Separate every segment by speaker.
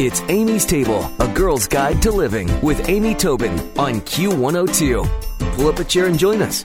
Speaker 1: It's Amy's Table, a girl's guide to living with Amy Tobin on Q102. Pull up a chair and join us.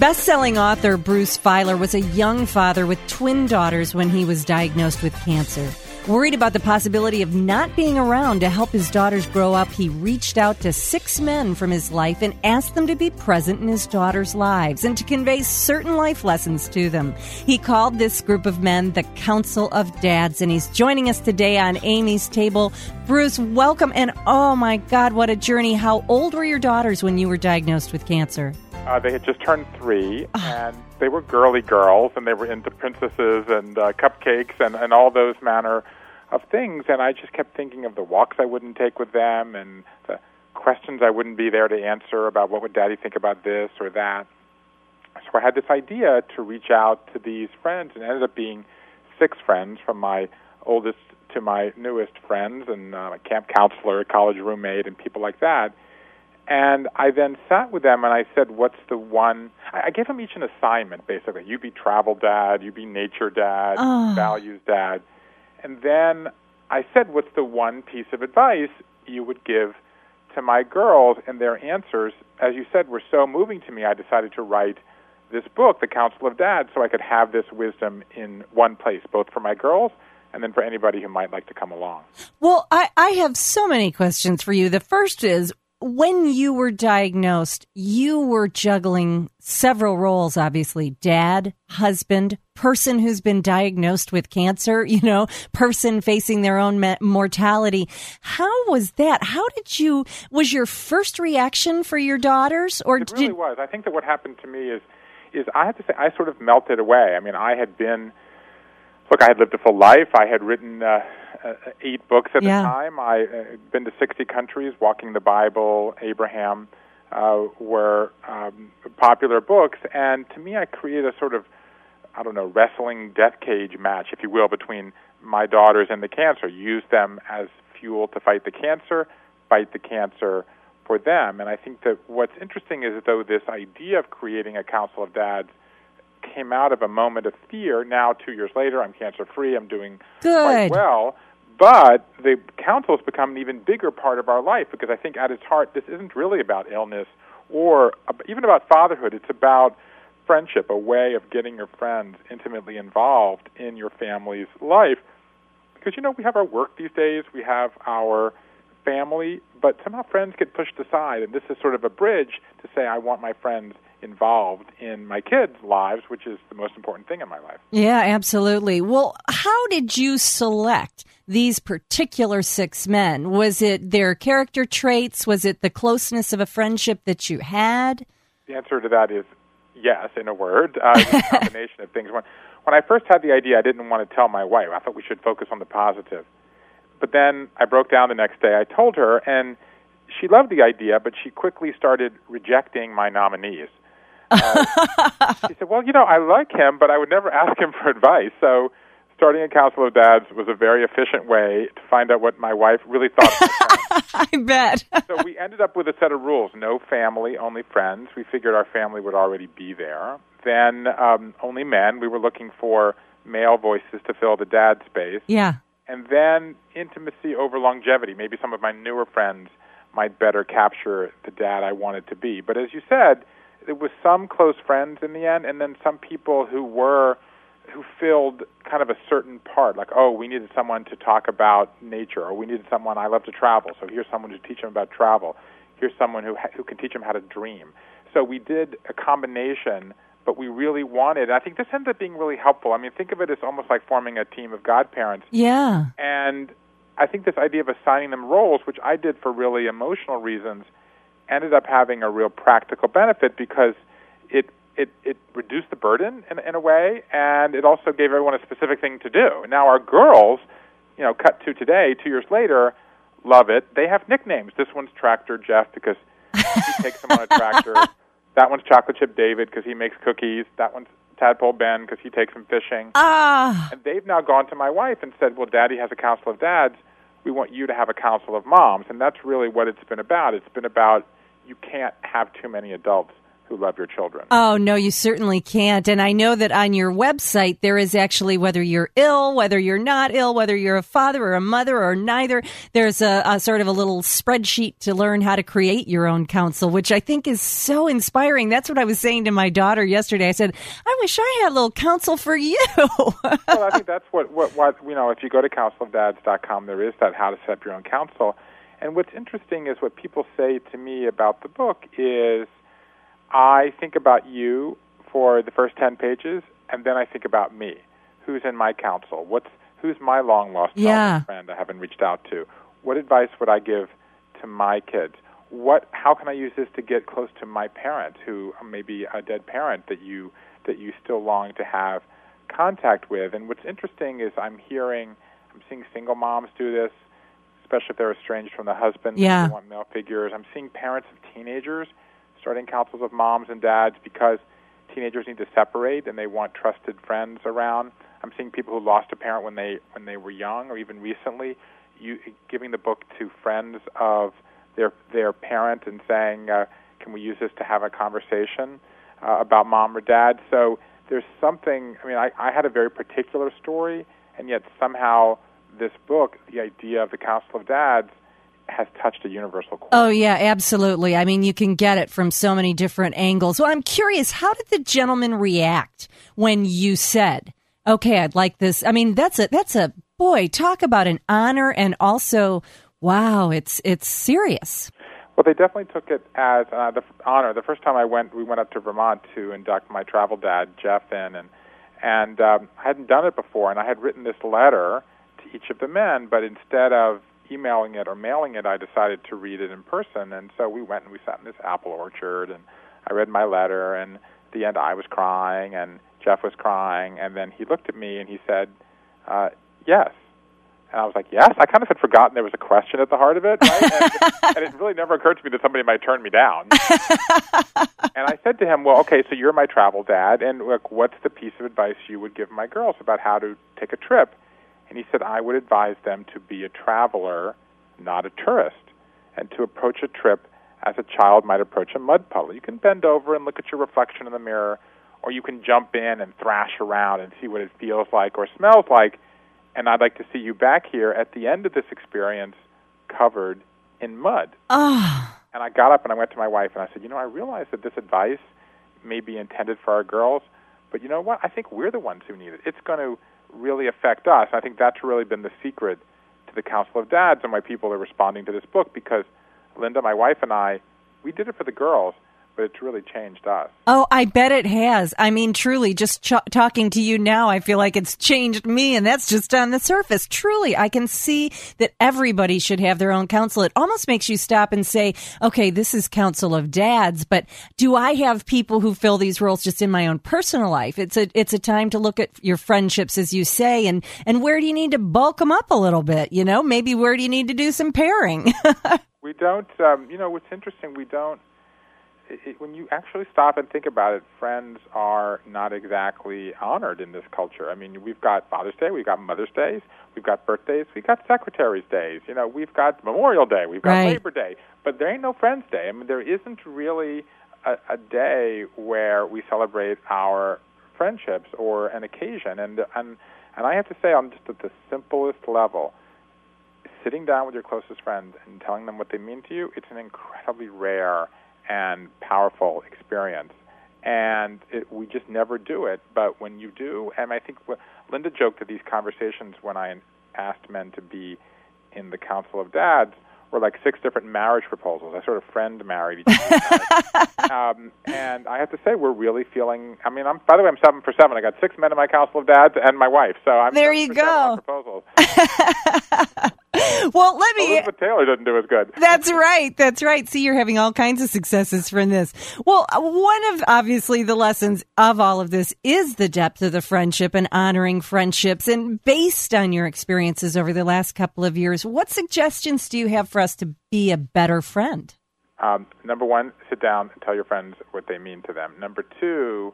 Speaker 2: Best-selling author Bruce Feiler was a young father with twin daughters when he was diagnosed with cancer. Worried about the possibility of not being around to help his daughters grow up, he reached out to six men from his life and asked them to be present in his daughters' lives and to convey certain life lessons to them. He called this group of men the Council of Dads, and he's joining us today on Amy's Table. Bruce, welcome. And oh my God, what a journey. How old were your daughters when you were diagnosed with cancer?
Speaker 3: Uh, they had just turned three, and they were girly girls, and they were into princesses and uh, cupcakes and, and all those manner of things. And I just kept thinking of the walks I wouldn't take with them and the questions I wouldn't be there to answer about what would Daddy think about this or that. So I had this idea to reach out to these friends, and ended up being six friends from my oldest to my newest friends, and uh, a camp counselor, college roommate, and people like that. And I then sat with them and I said, What's the one? I gave them each an assignment, basically. You be travel dad, you be nature dad,
Speaker 2: Oh.
Speaker 3: values dad. And then I said, What's the one piece of advice you would give to my girls? And their answers, as you said, were so moving to me, I decided to write this book, The Council of Dads, so I could have this wisdom in one place, both for my girls and then for anybody who might like to come along.
Speaker 2: Well, I, I have so many questions for you. The first is when you were diagnosed, you were juggling several roles, obviously dad, husband, person who's been diagnosed with cancer, you know, person facing their own mortality. How was that? How did you, was your first reaction for your daughters or
Speaker 3: It really
Speaker 2: did,
Speaker 3: was. I think that what happened to me is, is I have to say, I sort of melted away. I mean, I had been, look, I had lived a full life. I had written uh, uh, eight books at
Speaker 2: Yeah.
Speaker 3: the time. I uh, been to 60 countries. Walking the Bible, Abraham, uh, were um, popular books, and to me, I created a sort of, I don't know, wrestling death cage match, if you will, between my daughters and the cancer. Use them as fuel to fight the cancer, fight the cancer for them. And I think that what's interesting is though this idea of creating a council of dads came out of a moment of fear. Now, two years later, I'm cancer free. I'm doing quite well. But the council has become an even bigger part of our life because I think at its heart, this isn't really about illness or even about fatherhood. It's about friendship, a way of getting your friends intimately involved in your family's life. Because, you know, we have our work these days, we have our family, but somehow friends get pushed aside. And this is sort of a bridge to say, I want my friends involved in my kids' lives, which is the most important thing in my life.
Speaker 2: Yeah, absolutely. Well, how did you select these particular six men? Was it their character traits? Was it the closeness of a friendship that you had?
Speaker 3: The answer to that is yes, in a word. Uh, a combination of things. When, when I first had the idea, I didn't want to tell my wife. I thought we should focus on the positive. But then I broke down the next day. I told her, and she loved the idea, but she quickly started rejecting my nominees. Uh, she said, "Well, you know, I like him, but I would never ask him for advice." So, starting a council of dads was a very efficient way to find out what my wife really thought. Of my friends.
Speaker 2: I bet.
Speaker 3: so we ended up with a set of rules: no family, only friends. We figured our family would already be there. Then um, only men. We were looking for male voices to fill the dad space
Speaker 2: yeah.
Speaker 3: and then intimacy over longevity. Maybe some of my newer friends might better capture the dad I wanted to be. But as you said, there was some close friends in the end, and then some people who were who filled kind of a certain part. Like, oh, we needed someone to talk about nature, or we needed someone. I love to travel, so here's someone to teach them about travel. Here's someone who ha- who can teach them how to dream. So we did a combination but we really wanted. I think this ended up being really helpful. I mean, think of it as almost like forming a team of godparents.
Speaker 2: Yeah.
Speaker 3: And I think this idea of assigning them roles, which I did for really emotional reasons, ended up having a real practical benefit because it it, it reduced the burden in, in a way, and it also gave everyone a specific thing to do. Now our girls, you know, cut to today, two years later, love it. They have nicknames. This one's Tractor Jeff because he takes them on a tractor. That one's Chocolate Chip David because he makes cookies. That one's Tadpole Ben because he takes them fishing.
Speaker 2: Ah.
Speaker 3: And they've now gone to my wife and said, "Well, Daddy has a council of dads. We want you to have a council of moms." And that's really what it's been about. It's been about you can't have too many adults who love your children.
Speaker 2: Oh, no, you certainly can't. And I know that on your website, there is actually whether you're ill, whether you're not ill, whether you're a father or a mother or neither, there's a, a, sort of a little spreadsheet to learn how to create your own council, which I think is so inspiring. That's what I was saying to my daughter yesterday. I said, I wish I had a little council for you.
Speaker 3: well, I think that's what, what, what, you know, if you go to councilofdads.com, there is that how to set up your own council. And what's interesting is what people say to me about the book is, I think about you for the first 10 pages, and then I think about me. Who's in my council? What's who's my long lost
Speaker 2: yeah.
Speaker 3: friend I haven't reached out to? What advice would I give to my kids? What how can I use this to get close to my parent who may be a dead parent that you that you still long to have contact with? And what's interesting is I'm hearing I'm seeing single moms do this, especially if they're estranged from the husband.
Speaker 2: Yeah.
Speaker 3: They want male figures. I'm seeing parents of teenagers starting councils of moms and dads because teenagers need to separate and they want trusted friends around. I'm seeing people who lost a parent when they when they were young or even recently, you giving the book to friends of their their parent and saying, uh, "Can we use this to have a conversation uh, about mom or dad?" So there's something. I mean, I, I had a very particular story, and yet somehow this book, the idea of the Council of Dads, has touched a universal chord.
Speaker 2: Oh, yeah, absolutely. I mean, you can get it from so many different angles. Well, I'm curious, how did the gentleman react when you said, okay, I'd like this? I mean, that's a, that's a, boy, talk about an honor and also, wow, it's, it's serious.
Speaker 3: Well, they definitely took it as uh, the honor. The first time I went, we went up to Vermont to induct my travel dad, Jeff, in, and and um, I hadn't done it before, and I had written this letter to each of the men, but instead of emailing it or mailing it, I decided to read it in person. And so we went and we sat in this apple orchard, and I read my letter. And at the end, I was crying, and Jeff was crying. And then he looked at me and he said, uh, "Yes." And I was like, "Yes." I kind of had forgotten there was a question at the heart of it, right? and, and it really never occurred to me that somebody might turn me down. and I said to him, "Well, okay, so you're my travel dad, and look, what's the piece of advice you would give my girls about how to take a trip?" And he said, I would advise them to be a traveler, not a tourist, and to approach a trip as a child might approach a mud puddle. You can bend over and look at your reflection in the mirror, or you can jump in and thrash around and see what it feels like or smells like. And I'd like to see you back here at the end of this experience covered in mud.
Speaker 2: Oh.
Speaker 3: And I got up and I went to my wife and I said, You know, I realize that this advice may be intended for our girls, but you know what? I think we're the ones who need it. It's going to really affect us. I think that's really been the secret to the Council of Dads and why people are responding to this book because Linda, my wife, and I, we did it for the girls, but it's really changed us.
Speaker 2: Oh, I bet it has. I mean, truly, just ch- talking to you now, I feel like it's changed me, and that's just on the surface. Truly, I can see that everybody should have their own council. It almost makes you stop and say, okay, this is Council of Dads, but do I have people who fill these roles just in my own personal life? It's a it's a time to look at your friendships, as you say, and and where do you need to bulk them up a little bit? You know, maybe where do you need to do some pairing?
Speaker 3: we don't. Um, you know, what's interesting, we don't it, it, when you actually stop and think about it, friends are not exactly honored in this culture. I mean, we've got Father's Day, we've got Mother's Days, we've got birthdays, we've got Secretary's Days. You know, we've got Memorial Day, we've got
Speaker 2: right.
Speaker 3: Labor Day, but there ain't no Friends Day. I mean, there isn't really a, a day where we celebrate our friendships or an occasion. And and and I have to say, on just at the simplest level, sitting down with your closest friends and telling them what they mean to you, it's an incredibly rare and powerful experience. And it, we just never do it. But when you do, and I think Linda joked that these conversations when I asked men to be in the Council of Dads were like six different marriage proposals. I sort of friend married each other. um, and I have to say, we're really feeling. I mean, I'm by the way, I'm seven for seven. I got six men in my council of dads and my wife. So I'm
Speaker 2: there. You go.
Speaker 3: Proposals.
Speaker 2: well, let me.
Speaker 3: Elizabeth Taylor doesn't do as good.
Speaker 2: That's right. That's right. See, you're having all kinds of successes from this. Well, one of obviously the lessons of all of this is the depth of the friendship and honoring friendships. And based on your experiences over the last couple of years, what suggestions do you have for us to be a better friend?
Speaker 3: Um, number one, sit down and tell your friends what they mean to them. Number two,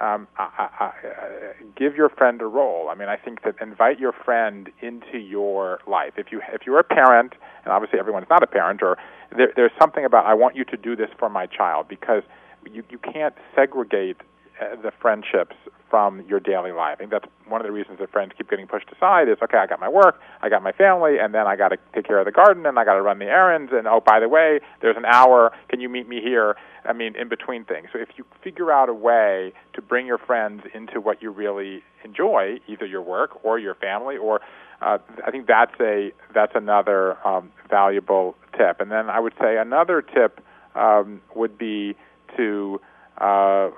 Speaker 3: um, I, I, I, give your friend a role. I mean, I think that invite your friend into your life. If you if you're a parent, and obviously everyone's not a parent, or there, there's something about I want you to do this for my child because you you can't segregate uh, the friendships from your daily life. I think that's one of the reasons that friends keep getting pushed aside is okay, I got my work, I got my family, and then I got to take care of the garden, and I got to run the errands, and oh, by the way, there's an hour. Can you meet me here? I mean, in between things. So if you figure out a way to bring your friends into what you really enjoy, either your work or your family, or uh, I think that's a that's another um, valuable tip. And then I would say another tip um, would be to uh,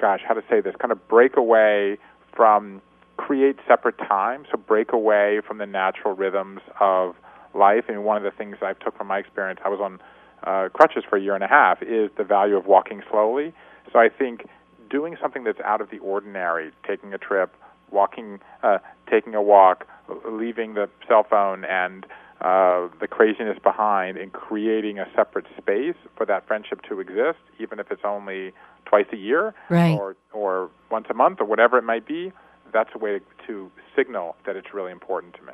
Speaker 3: gosh, how to say this? Kind of break away from create separate time. So break away from the natural rhythms of life. And one of the things I took from my experience, I was on uh, crutches for a year and a half, is the value of walking slowly. So I think doing something that's out of the ordinary, taking a trip, walking, uh, taking a walk, leaving the cell phone and uh, the craziness behind, and creating a separate space for that friendship to exist, even if it's only twice a year
Speaker 2: right.
Speaker 3: or or once a month or whatever it might be. That's a way to, to signal that it's really important to me.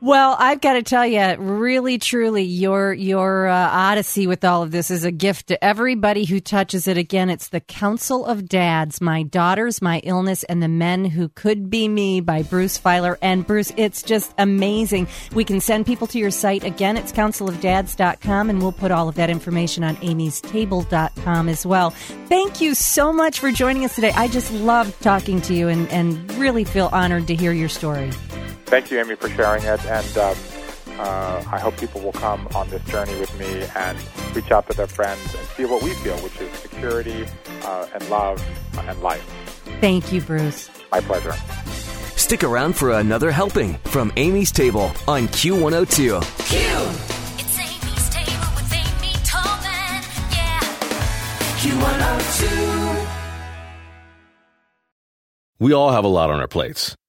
Speaker 2: Well, I've got to tell you, really, truly, your your uh, odyssey with all of this is a gift to everybody who touches it. Again, it's the Council of Dads: My Daughters, My Illness, and the Men Who Could Be Me by Bruce Feiler. And Bruce, it's just amazing. We can send people to your site again. It's councilofdads.com, and we'll put all of that information on amystable.com as well. Thank you so much for joining us today. I just loved talking to you, and and really feel honored to hear your story.
Speaker 3: Thank you, Amy, for sharing it. And um, uh, I hope people will come on this journey with me and reach out to their friends and feel what we feel, which is security uh, and love and life.
Speaker 2: Thank you, Bruce.
Speaker 3: My pleasure.
Speaker 1: Stick around for another helping from Amy's Table on Q102.
Speaker 4: Q! It's Amy's Table with Amy Tobin. Yeah. Q102.
Speaker 5: We all have a lot on our plates